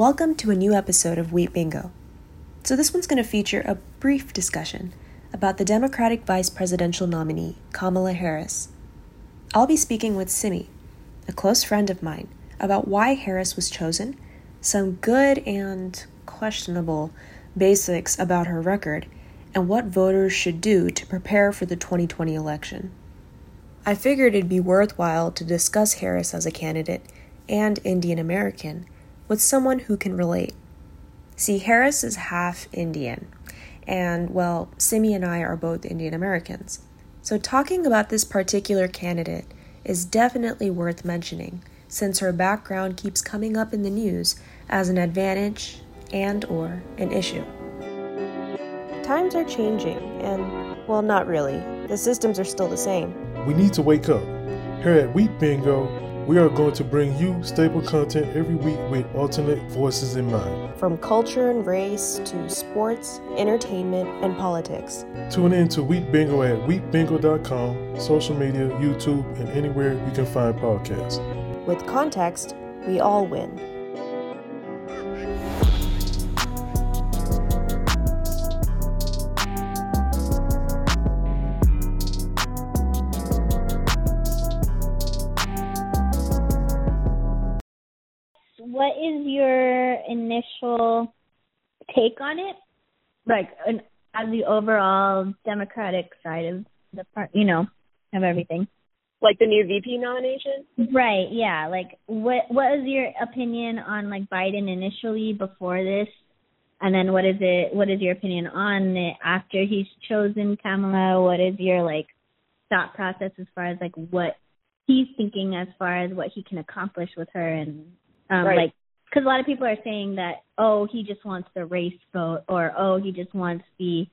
Welcome to a new episode of Wheat Bingo. So, this one's going to feature a brief discussion about the Democratic vice presidential nominee, Kamala Harris. I'll be speaking with Simi, a close friend of mine, about why Harris was chosen, some good and questionable basics about her record, and what voters should do to prepare for the 2020 election. I figured it'd be worthwhile to discuss Harris as a candidate and Indian American with someone who can relate. See, Harris is half Indian, and well, Simi and I are both Indian Americans. So, talking about this particular candidate is definitely worth mentioning since her background keeps coming up in the news as an advantage and or an issue. Times are changing and well not really. The systems are still the same. We need to wake up. Here at Wheat Bingo, we are going to bring you staple content every week with alternate voices in mind. From culture and race to sports, entertainment, and politics. Tune in to Wheat Bingo at wheatbingo.com, social media, YouTube, and anywhere you can find podcasts. With context, we all win. Initial take on it? Like, an, as the overall Democratic side of the part, you know, of everything. Like the new VP nomination? Right. Yeah. Like, what what is your opinion on like Biden initially before this, and then what is it? What is your opinion on it after he's chosen Kamala? What is your like thought process as far as like what he's thinking as far as what he can accomplish with her and um, right. Like, because a lot of people are saying that, oh, he just wants the race vote, or oh, he just wants the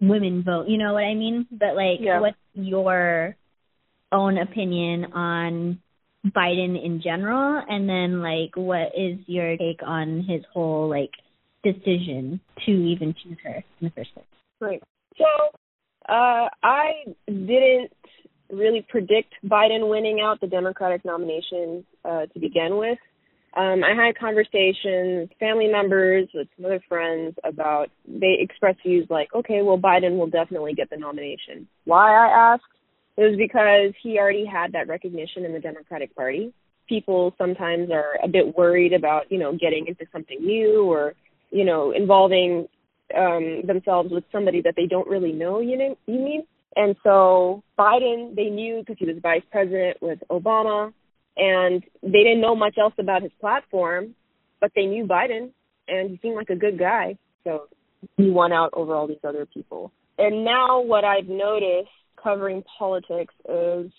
women vote. You know what I mean? But like, yeah. what's your own opinion on Biden in general, and then like, what is your take on his whole like decision to even choose her in the first place? Right. So, uh, I didn't really predict Biden winning out the Democratic nomination uh, to begin with. Um, I had conversations, family members, with some other friends about they expressed views like, okay, well, Biden will definitely get the nomination. Why I asked it was because he already had that recognition in the Democratic Party. People sometimes are a bit worried about, you know, getting into something new or, you know, involving um, themselves with somebody that they don't really know. You know, you mean? And so Biden, they knew because he was vice president with Obama and they didn't know much else about his platform, but they knew Biden, and he seemed like a good guy. So he won out over all these other people. And now what I've noticed covering politics is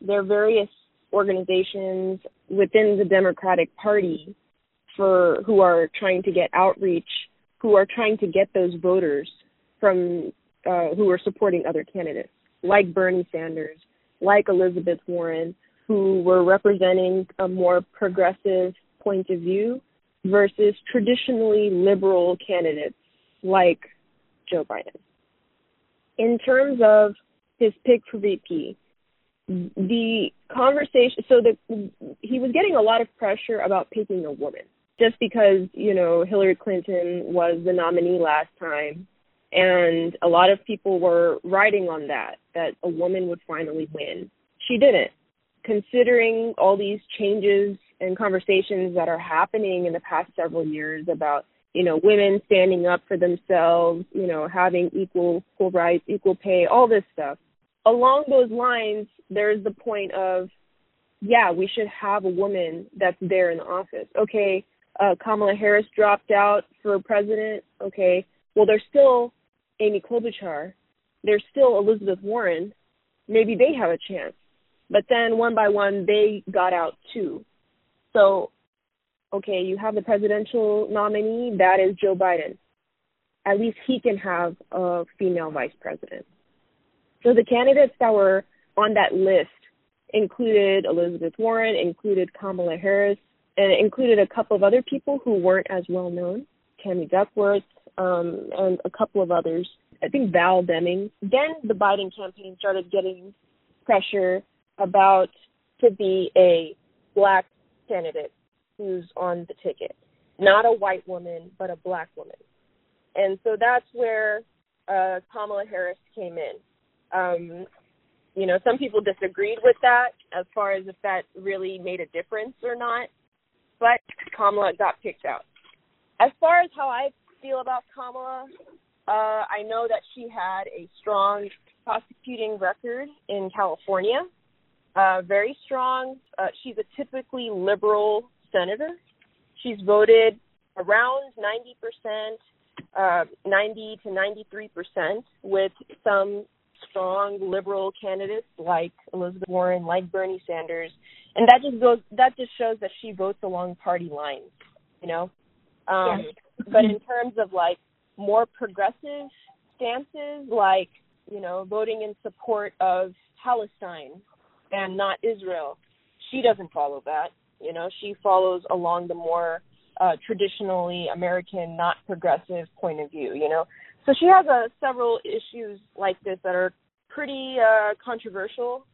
there are various organizations within the Democratic Party for who are trying to get outreach, who are trying to get those voters from uh, who are supporting other candidates, like Bernie Sanders, like Elizabeth Warren, who were representing a more progressive point of view versus traditionally liberal candidates like Joe Biden. In terms of his pick for VP, the conversation so the he was getting a lot of pressure about picking a woman just because you know Hillary Clinton was the nominee last time and a lot of people were riding on that that a woman would finally win she didn't considering all these changes and conversations that are happening in the past several years about you know women standing up for themselves you know having equal equal rights equal pay all this stuff. Along those lines there's the point of yeah we should have a woman that's there in the office. Okay uh kamala harris dropped out for president. Okay well there's still amy klobuchar. There's still elizabeth warren. Maybe they have a chance but then one by one, they got out too. So, okay, you have the presidential nominee, that is Joe Biden. At least he can have a female vice president. So the candidates that were on that list included Elizabeth Warren, included Kamala Harris, and included a couple of other people who weren't as well known, Tammy Duckworth, um, and a couple of others. I think Val Demings. Then the Biden campaign started getting pressure about to be a black candidate who's on the ticket. not a white woman, but a black woman. And so that's where uh, Kamala Harris came in. Um, you know, some people disagreed with that as far as if that really made a difference or not, but Kamala got picked out. As far as how I feel about Kamala, uh, I know that she had a strong prosecuting record in California, uh, very strong. Uh, she's a typically liberal senator. She's voted around 90%, uh, 90 to 93% with some strong liberal candidates like Elizabeth Warren, like Bernie Sanders, and that just goes that just shows that she votes along party lines, you know. Um, yes. But in terms of like more progressive stances, like you know, voting in support of Palestine and not Israel, she doesn't follow that. You know, she follows along the more uh, traditionally American, not progressive point of view. You know, so she has uh, several issues like this that are pretty uh, controversial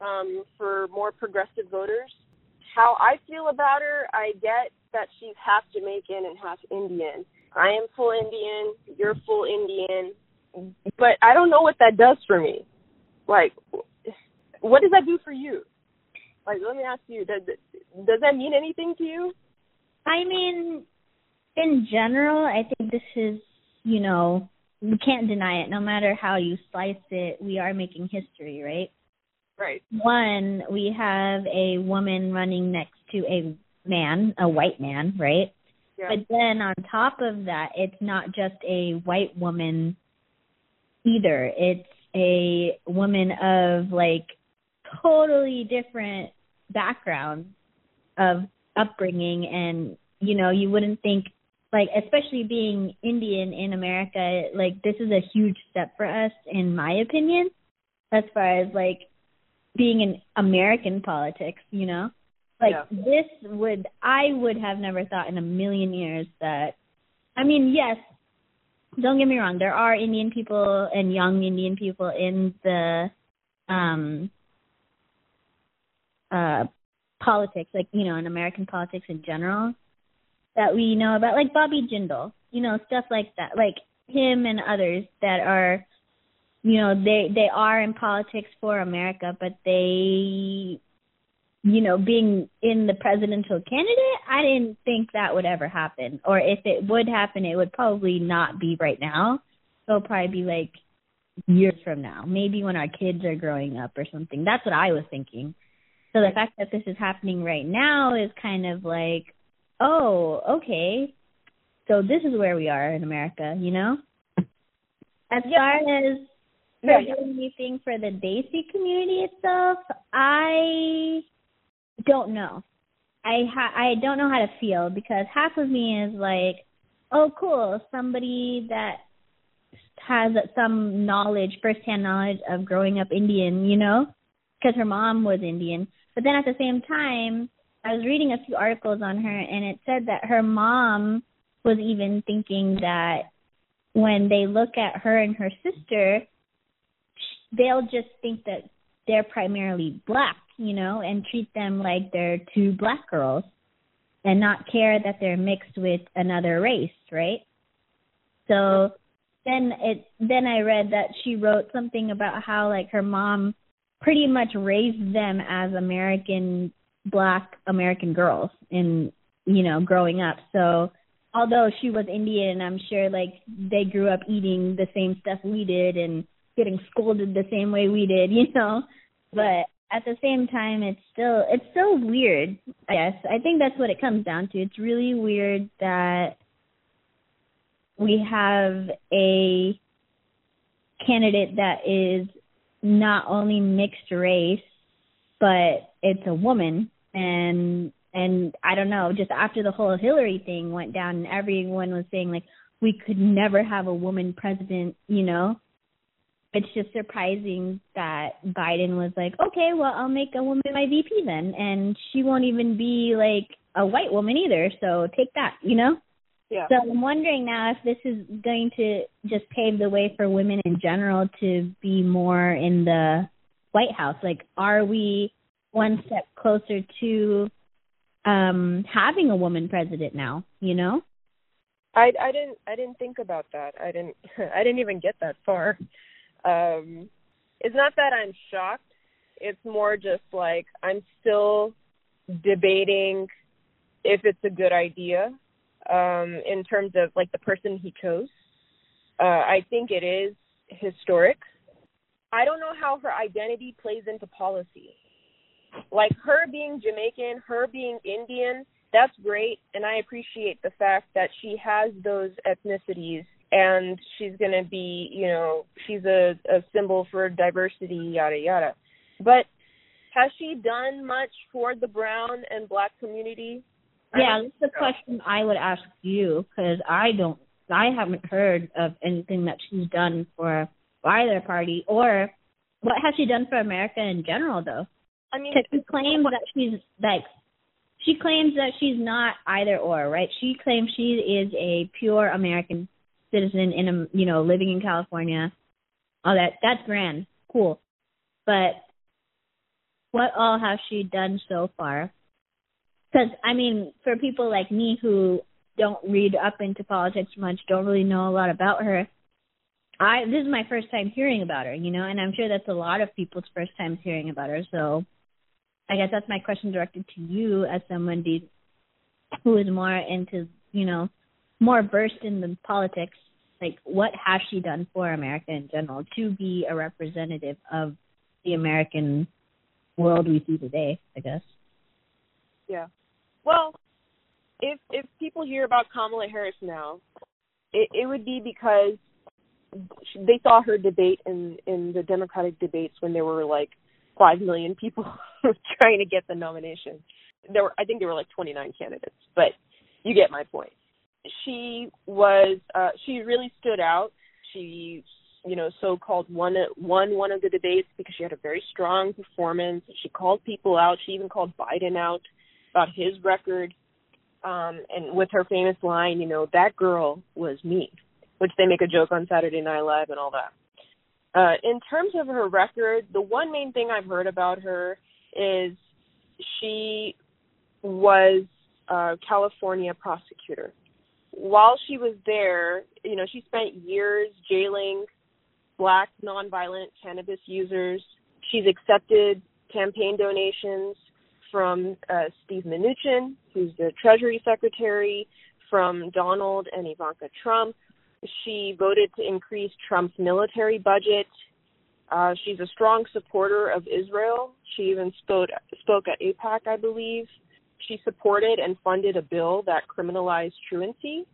um, for more progressive voters. How I feel about her, I get that she's half Jamaican and half Indian. I am full Indian, you're full Indian, but I don't know what that does for me. Like, what does that do for you? Like, let me ask you, does does that mean anything to you? I mean, in general, I think this is, you know, we can't deny it. No matter how you slice it, we are making history, right? Right. One, we have a woman running next to a man, a white man, right? Yeah. But then on top of that, it's not just a white woman either. It's a woman of like totally different background of upbringing and you know, you wouldn't think like especially being Indian in America, like this is a huge step for us in my opinion as far as like being in American politics, you know? Like yeah. this would I would have never thought in a million years that I mean, yes, don't get me wrong, there are Indian people and young Indian people in the um uh politics, like, you know, in American politics in general that we know about, like Bobby Jindal, you know, stuff like that, like him and others that are you know they they are in politics for America, but they you know being in the presidential candidate, I didn't think that would ever happen, or if it would happen, it would probably not be right now. It'll probably be like years from now, maybe when our kids are growing up or something. That's what I was thinking. So the fact that this is happening right now is kind of like, oh, okay. So this is where we are in America, you know? As far as yeah. doing anything for the Desi community itself, I don't know. I ha- I don't know how to feel because half of me is like, oh, cool, somebody that has some knowledge, firsthand knowledge of growing up Indian, you know, because her mom was Indian. But then at the same time, I was reading a few articles on her, and it said that her mom was even thinking that when they look at her and her sister, they'll just think that they're primarily black, you know, and treat them like they're two black girls and not care that they're mixed with another race, right? So then it then I read that she wrote something about how like her mom pretty much raised them as American black American girls in you know growing up. So although she was Indian, I'm sure like they grew up eating the same stuff we did and getting scolded the same way we did, you know. But at the same time it's still it's still weird, I guess. I think that's what it comes down to. It's really weird that we have a candidate that is not only mixed race, but it's a woman and and I don't know, just after the whole Hillary thing went down and everyone was saying like we could never have a woman president, you know. It's just surprising that Biden was like, "Okay, well, I'll make a woman my VP then." And she won't even be like a white woman either, so take that, you know? Yeah. So I'm wondering now if this is going to just pave the way for women in general to be more in the White House. Like, are we one step closer to um having a woman president now, you know? I I didn't I didn't think about that. I didn't I didn't even get that far. Um it's not that I'm shocked. It's more just like I'm still debating if it's a good idea um in terms of like the person he chose. Uh I think it is historic. I don't know how her identity plays into policy. Like her being Jamaican, her being Indian, that's great and I appreciate the fact that she has those ethnicities and she's going to be, you know, she's a a symbol for diversity yada yada. But has she done much for the brown and black community? Yeah, that's the question I would ask you because I don't, I haven't heard of anything that she's done for either party or what has she done for America in general though? I mean, she claims that she's like, she claims that she's not either or, right? She claims she is a pure American citizen in a, you know, living in California. All that, that's grand, cool. But what all has she done so far? Because I mean, for people like me who don't read up into politics much, don't really know a lot about her. I this is my first time hearing about her, you know, and I'm sure that's a lot of people's first times hearing about her. So, I guess that's my question directed to you as someone who is more into, you know, more versed in the politics. Like, what has she done for America in general to be a representative of the American world we see today? I guess. Yeah. Well, if if people hear about Kamala Harris now, it, it would be because they saw her debate in in the Democratic debates when there were like five million people trying to get the nomination. There were, I think, there were like 29 candidates, but you get my point. She was, uh, she really stood out. She, you know, so-called won won one of the debates because she had a very strong performance. She called people out. She even called Biden out about his record. Um, and with her famous line, you know, that girl was me, which they make a joke on Saturday Night Live and all that. Uh, in terms of her record, the one main thing I've heard about her is she was a California prosecutor. While she was there, you know, she spent years jailing black nonviolent cannabis users. She's accepted campaign donations from uh, Steve Mnuchin, who's the Treasury Secretary, from Donald and Ivanka Trump. She voted to increase Trump's military budget. Uh, she's a strong supporter of Israel. She even spoke spoke at AIPAC, I believe. She supported and funded a bill that criminalized truancy.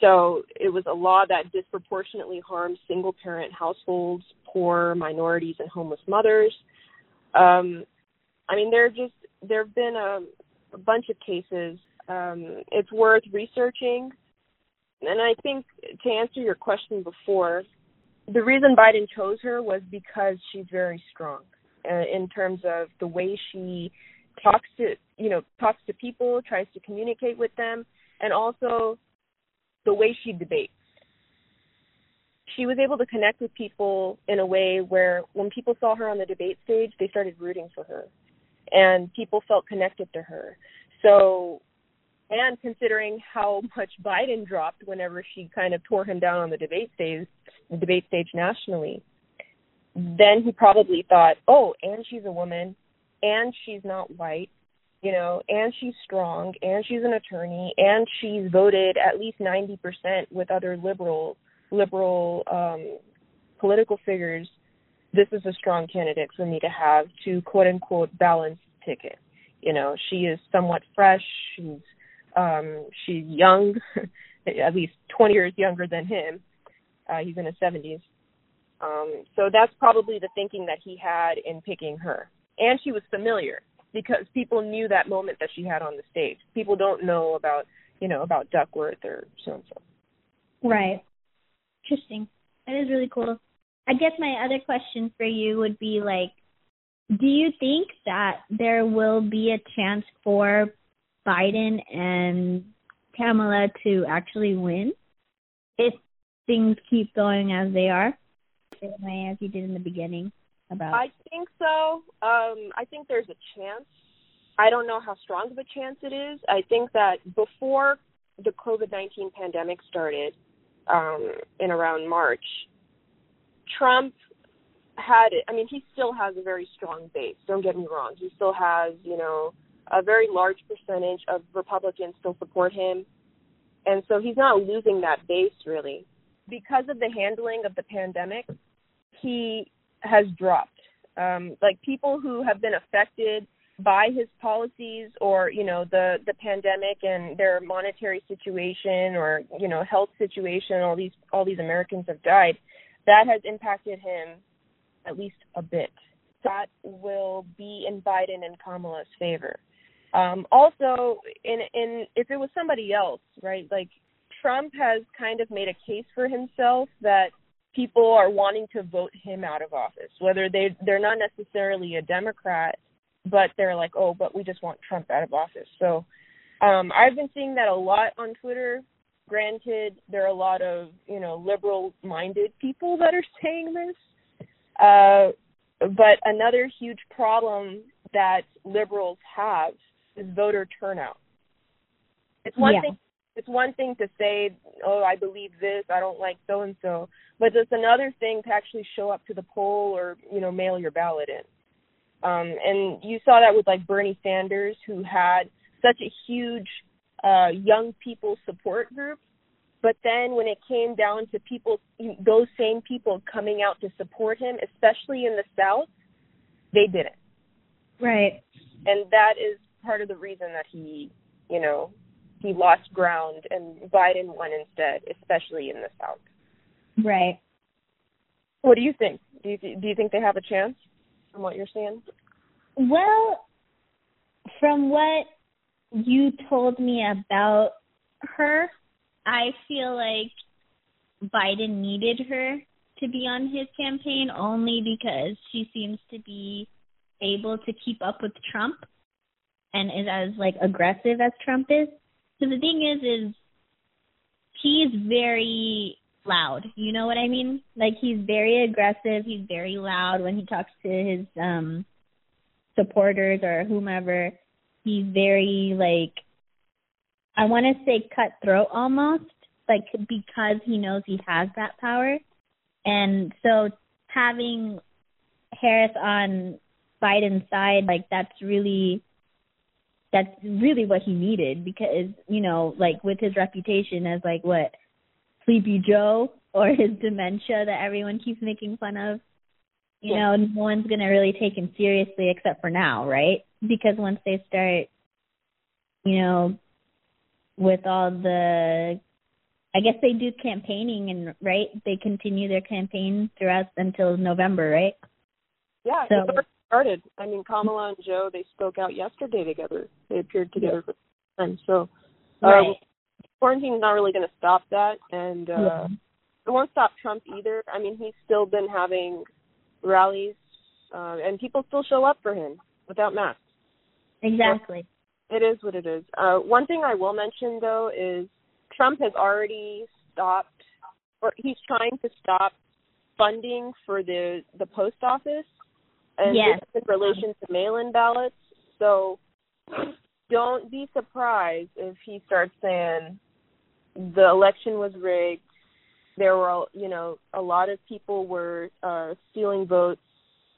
So it was a law that disproportionately harmed single parent households, poor minorities, and homeless mothers. Um, I mean, there just there have been a, a bunch of cases. Um, it's worth researching, and I think to answer your question before, the reason Biden chose her was because she's very strong uh, in terms of the way she talks to you know talks to people, tries to communicate with them, and also the way she debates. She was able to connect with people in a way where when people saw her on the debate stage, they started rooting for her and people felt connected to her. So, and considering how much Biden dropped whenever she kind of tore him down on the debate stage, debate stage nationally, then he probably thought, oh, and she's a woman, and she's not white, you know, and she's strong, and she's an attorney, and she's voted at least ninety percent with other liberal liberal um, political figures this is a strong candidate for me to have to quote unquote balance ticket. You know, she is somewhat fresh. She's um she's young, at least 20 years younger than him. Uh he's in his 70s. Um so that's probably the thinking that he had in picking her. And she was familiar because people knew that moment that she had on the stage. People don't know about, you know, about Duckworth or so and so. Right. Interesting. That is really cool. I guess my other question for you would be like, do you think that there will be a chance for Biden and Kamala to actually win if things keep going as they are, as you did in the beginning? About I think so. Um, I think there's a chance. I don't know how strong of a chance it is. I think that before the COVID 19 pandemic started um, in around March, Trump had, I mean, he still has a very strong base. Don't get me wrong. He still has, you know, a very large percentage of Republicans still support him. And so he's not losing that base really. Because of the handling of the pandemic, he has dropped. Um, like people who have been affected by his policies or you know the the pandemic and their monetary situation or you know health situation all these all these Americans have died that has impacted him at least a bit that will be in Biden and Kamala's favor um also in in if it was somebody else right like Trump has kind of made a case for himself that people are wanting to vote him out of office whether they they're not necessarily a democrat but they're like, oh, but we just want Trump out of office. So um, I've been seeing that a lot on Twitter. Granted, there are a lot of you know liberal-minded people that are saying this, uh, but another huge problem that liberals have is voter turnout. It's one yeah. thing. It's one thing to say, "Oh, I believe this. I don't like so and so," but it's another thing to actually show up to the poll or you know mail your ballot in. Um, and you saw that with like Bernie Sanders, who had such a huge uh, young people support group. But then when it came down to people, those same people coming out to support him, especially in the South, they didn't. Right. And that is part of the reason that he, you know, he lost ground and Biden won instead, especially in the South. Right. What do you think? Do you th- do you think they have a chance? from what you're seeing? Well, from what you told me about her, I feel like Biden needed her to be on his campaign only because she seems to be able to keep up with Trump and is as like aggressive as Trump is. So the thing is is he's very loud. You know what I mean? Like he's very aggressive, he's very loud when he talks to his um supporters or whomever. He's very like I want to say cutthroat almost, like because he knows he has that power. And so having Harris on Biden's side, like that's really that's really what he needed because, you know, like with his reputation as like what Sleepy Joe or his dementia that everyone keeps making fun of. You yeah. know, no one's going to really take him seriously except for now, right? Because once they start, you know, with all the I guess they do campaigning and right, they continue their campaign throughout until November, right? Yeah, so, it's already started. I mean, Kamala and Joe they spoke out yesterday together. They appeared together for the time. So, uh, right quarantine's not really going to stop that, and uh, yeah. it won't stop Trump either. I mean, he's still been having rallies, uh, and people still show up for him without masks. Exactly. It is what it is. Uh, one thing I will mention though is Trump has already stopped, or he's trying to stop funding for the the post office, and yes. in relation to mail-in ballots. So don't be surprised if he starts saying the election was rigged. There were, you know, a lot of people were uh, stealing votes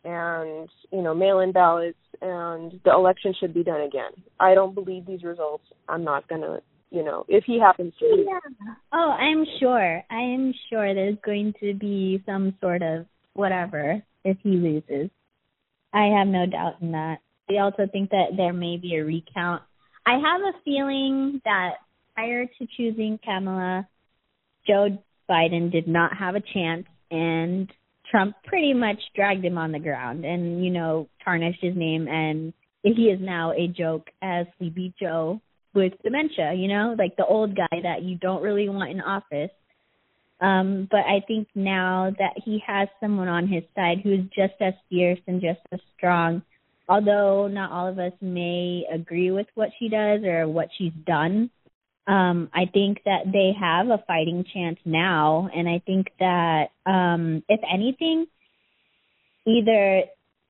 and, you know, mail-in ballots, and the election should be done again. I don't believe these results. I'm not gonna, you know, if he happens to. Yeah. Oh, I'm sure. I am sure there's going to be some sort of whatever if he loses. I have no doubt in that. I also think that there may be a recount. I have a feeling that prior to choosing Kamala, Joe Biden did not have a chance, and Trump pretty much dragged him on the ground and, you know, tarnished his name. And he is now a joke as Sleepy Joe with dementia, you know, like the old guy that you don't really want in office. Um, but I think now that he has someone on his side who's just as fierce and just as strong, although not all of us may agree with what she does or what she's done, um, I think that they have a fighting chance now, and I think that um, if anything, either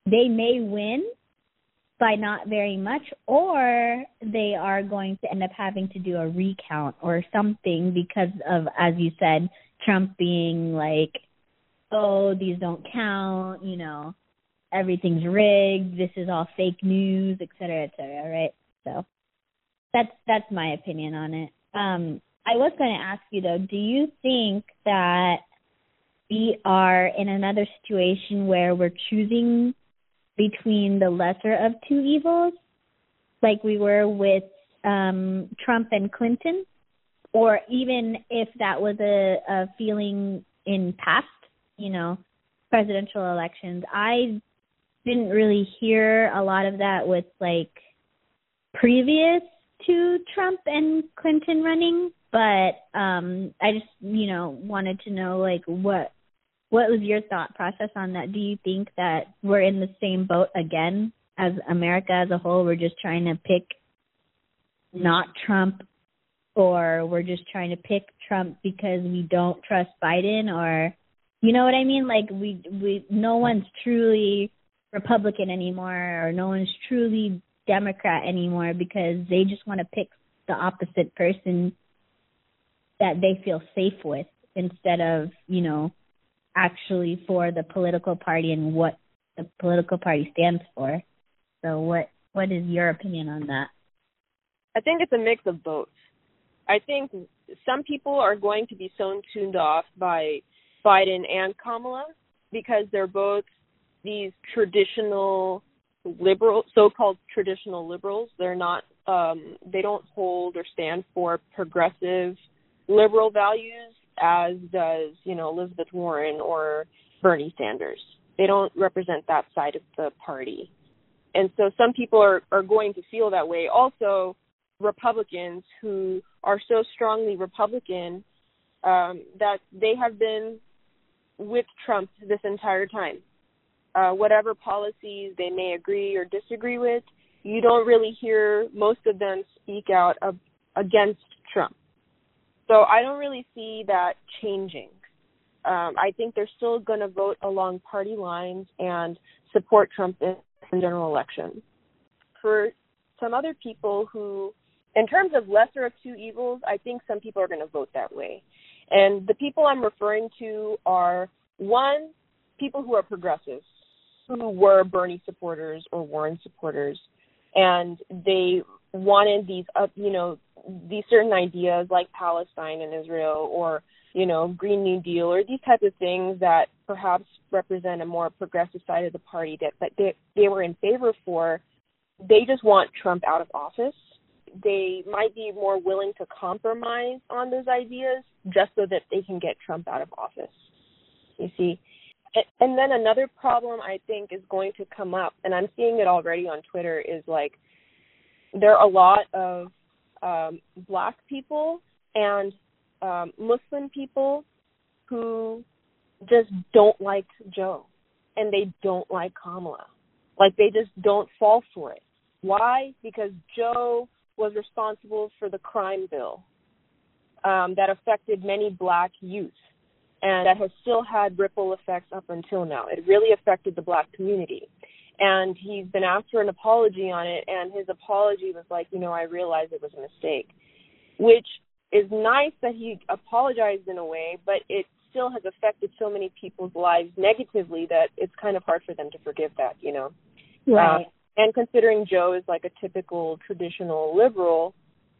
they may win, by not very much, or they are going to end up having to do a recount or something because of, as you said, Trump being like, oh, these don't count, you know, everything's rigged, this is all fake news, et cetera, et cetera, right? So that's that's my opinion on it. Um, I was going to ask you though, do you think that we are in another situation where we're choosing between the lesser of two evils, like we were with um, Trump and Clinton, or even if that was a, a feeling in past, you know, presidential elections. I didn't really hear a lot of that with like previous to Trump and Clinton running, but um I just, you know, wanted to know like what what was your thought process on that? Do you think that we're in the same boat again as America as a whole? We're just trying to pick not Trump or we're just trying to pick Trump because we don't trust Biden or you know what I mean? Like we we no one's truly Republican anymore or no one's truly Democrat anymore because they just want to pick the opposite person that they feel safe with instead of, you know, actually for the political party and what the political party stands for. So what what is your opinion on that? I think it's a mix of both. I think some people are going to be so tuned off by Biden and Kamala because they're both these traditional liberal so-called traditional liberals. They're not um they don't hold or stand for progressive liberal values as does, you know, Elizabeth Warren or Bernie Sanders. They don't represent that side of the party. And so some people are, are going to feel that way. Also, Republicans who are so strongly Republican um, that they have been with Trump this entire time. Uh, whatever policies they may agree or disagree with, you don't really hear most of them speak out of, against Trump. So I don't really see that changing. Um, I think they're still going to vote along party lines and support Trump in the general election. For some other people who, in terms of lesser of two evils, I think some people are going to vote that way. And the people I'm referring to are one, people who are progressives, who were Bernie supporters or Warren supporters, and they wanted these, uh, you know, these certain ideas like Palestine and Israel or you know Green New Deal or these types of things that perhaps represent a more progressive side of the party that that they they were in favor for, they just want Trump out of office. They might be more willing to compromise on those ideas just so that they can get Trump out of office. You see, and then another problem I think is going to come up, and I'm seeing it already on Twitter, is like there are a lot of um, black people and um, Muslim people who just don't like Joe and they don't like Kamala. Like they just don't fall for it. Why? Because Joe was responsible for the crime bill um, that affected many black youth and that has still had ripple effects up until now. It really affected the black community. And he's been asked for an apology on it and his apology was like you know i realized it was a mistake which is nice that he apologized in a way but it still has affected so many people's lives negatively that it's kind of hard for them to forgive that you know? Right. Uh, and considering joe is like a typical traditional liberal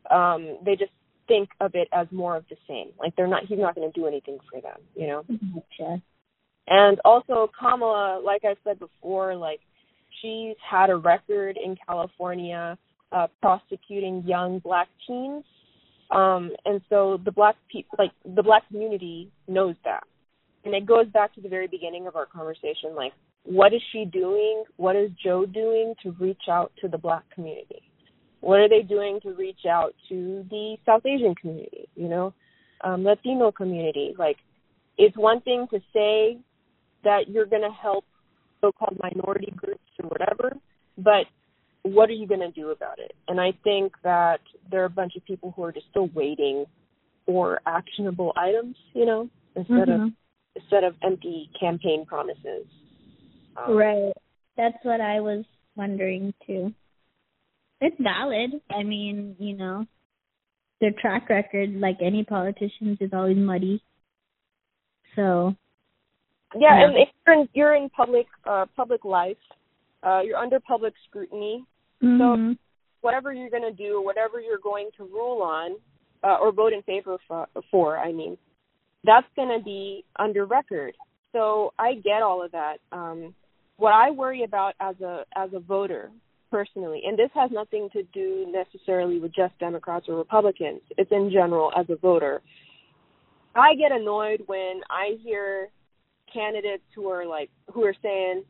um they just think of it as more of the same like they're not he's not going to do anything for them you know gotcha. and also kamala like i said before like she's had a record in California uh, prosecuting young black teens. Um, and so the black people, like the black community, knows that, and it goes back to the very beginning of our conversation. Like, what is she doing? What is Joe doing to reach out to the black community? What are they doing to reach out to the South Asian community? You know, um, Latino community. Like, it's one thing to say that you're going to help so-called minority groups or whatever, but what are you going to do about it? And I think that there are a bunch of people who are just still waiting for actionable items, you know, instead mm-hmm. of instead of empty campaign promises. Um, right. That's what I was wondering too. It's valid. I mean, you know, their track record, like any politicians, is always muddy. So. Yeah, yeah. and if you're in, you're in public uh public life, uh you're under public scrutiny. Mm-hmm. So whatever you're going to do, whatever you're going to rule on, uh, or vote in favor for, for I mean, that's going to be under record. So I get all of that. Um, what I worry about as a as a voter personally, and this has nothing to do necessarily with just Democrats or Republicans. It's in general as a voter. I get annoyed when I hear candidates who are like who are saying,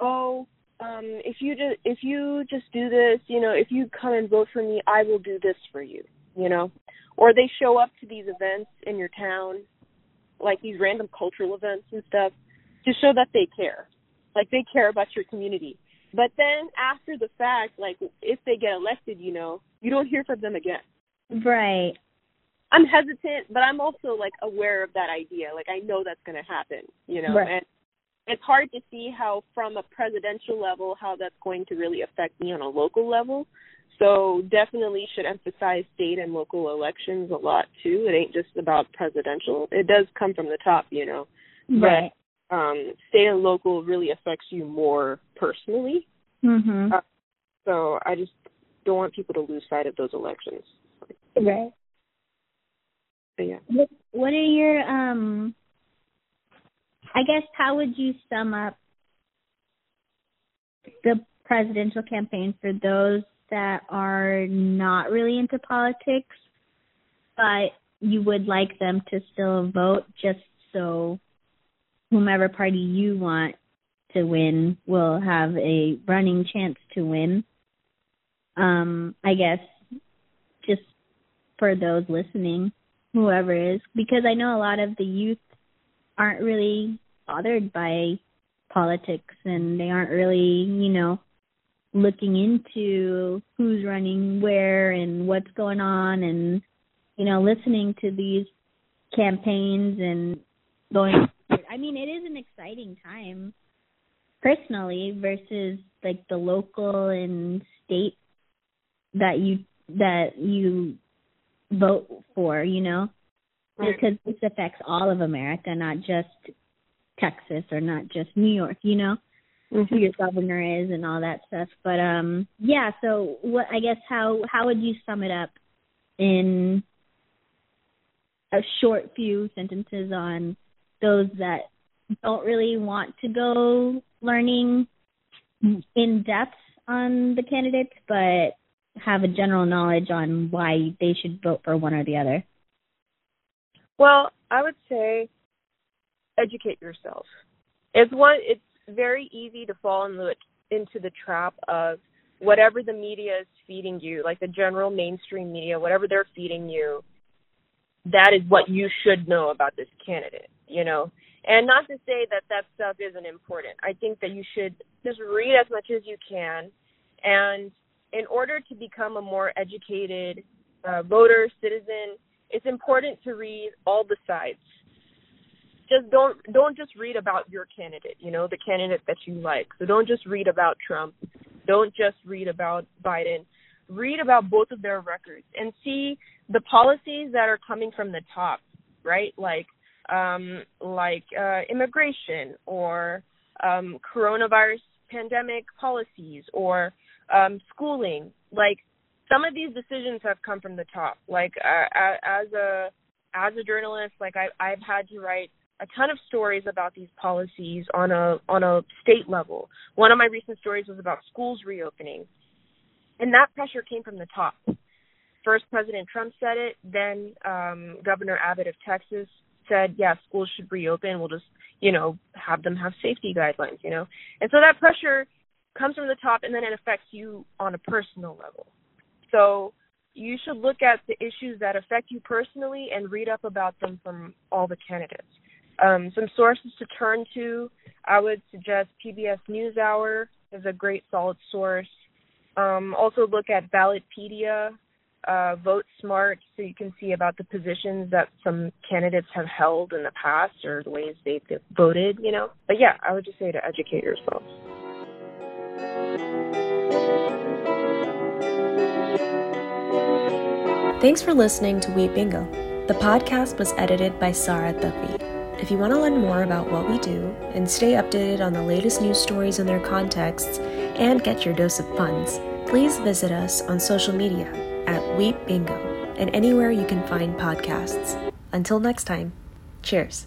"Oh, um, if you just if you just do this, you know, if you come and vote for me, I will do this for you." You know, or they show up to these events in your town, like these random cultural events and stuff, to show that they care, like they care about your community. But then after the fact, like if they get elected, you know, you don't hear from them again. Right. I'm hesitant, but I'm also like aware of that idea. Like I know that's going to happen, you know. Right. And it's hard to see how from a presidential level how that's going to really affect me on a local level. So definitely should emphasize state and local elections a lot too. It ain't just about presidential. It does come from the top, you know. Right. But um state and local really affects you more personally. Mhm. Uh, so I just don't want people to lose sight of those elections. Right. But yeah. What, what are your um I guess how would you sum up the presidential campaign for those that are not really into politics, but you would like them to still vote just so whomever party you want to win will have a running chance to win. Um, I guess just for those listening, whoever is, because I know a lot of the youth aren't really bothered by politics and they aren't really, you know, looking into who's running where and what's going on and you know listening to these campaigns and going I mean it is an exciting time personally versus like the local and state that you that you vote for, you know? Because this affects all of America, not just Texas or not just New York, you know? Mm-hmm. who your governor is and all that stuff. But um yeah, so what I guess how how would you sum it up in a short few sentences on those that don't really want to go learning in depth on the candidates but have a general knowledge on why they should vote for one or the other? Well, I would say educate yourself. It's one it's very easy to fall the, into the trap of whatever the media is feeding you, like the general mainstream media, whatever they're feeding you, that is what you should know about this candidate, you know. And not to say that that stuff isn't important. I think that you should just read as much as you can. And in order to become a more educated uh, voter, citizen, it's important to read all the sides just don't don't just read about your candidate, you know, the candidate that you like. So don't just read about Trump. Don't just read about Biden. Read about both of their records and see the policies that are coming from the top, right? Like um like uh immigration or um coronavirus pandemic policies or um schooling. Like some of these decisions have come from the top. Like uh, as a as a journalist, like I I've had to write a ton of stories about these policies on a on a state level. One of my recent stories was about schools reopening. And that pressure came from the top. First President Trump said it, then um Governor Abbott of Texas said, "Yeah, schools should reopen. We'll just, you know, have them have safety guidelines, you know." And so that pressure comes from the top and then it affects you on a personal level. So you should look at the issues that affect you personally and read up about them from all the candidates. Um, some sources to turn to, I would suggest PBS NewsHour is a great solid source. Um, also look at Ballotpedia, uh, Vote Smart so you can see about the positions that some candidates have held in the past or the ways they've voted, you know. But yeah, I would just say to educate yourself. Thanks for listening to Wheat Bingo. The podcast was edited by Sarah Duffy. If you want to learn more about what we do and stay updated on the latest news stories and their contexts and get your dose of puns, please visit us on social media Wheat Bingo, and anywhere you can find podcasts. Until next time, cheers.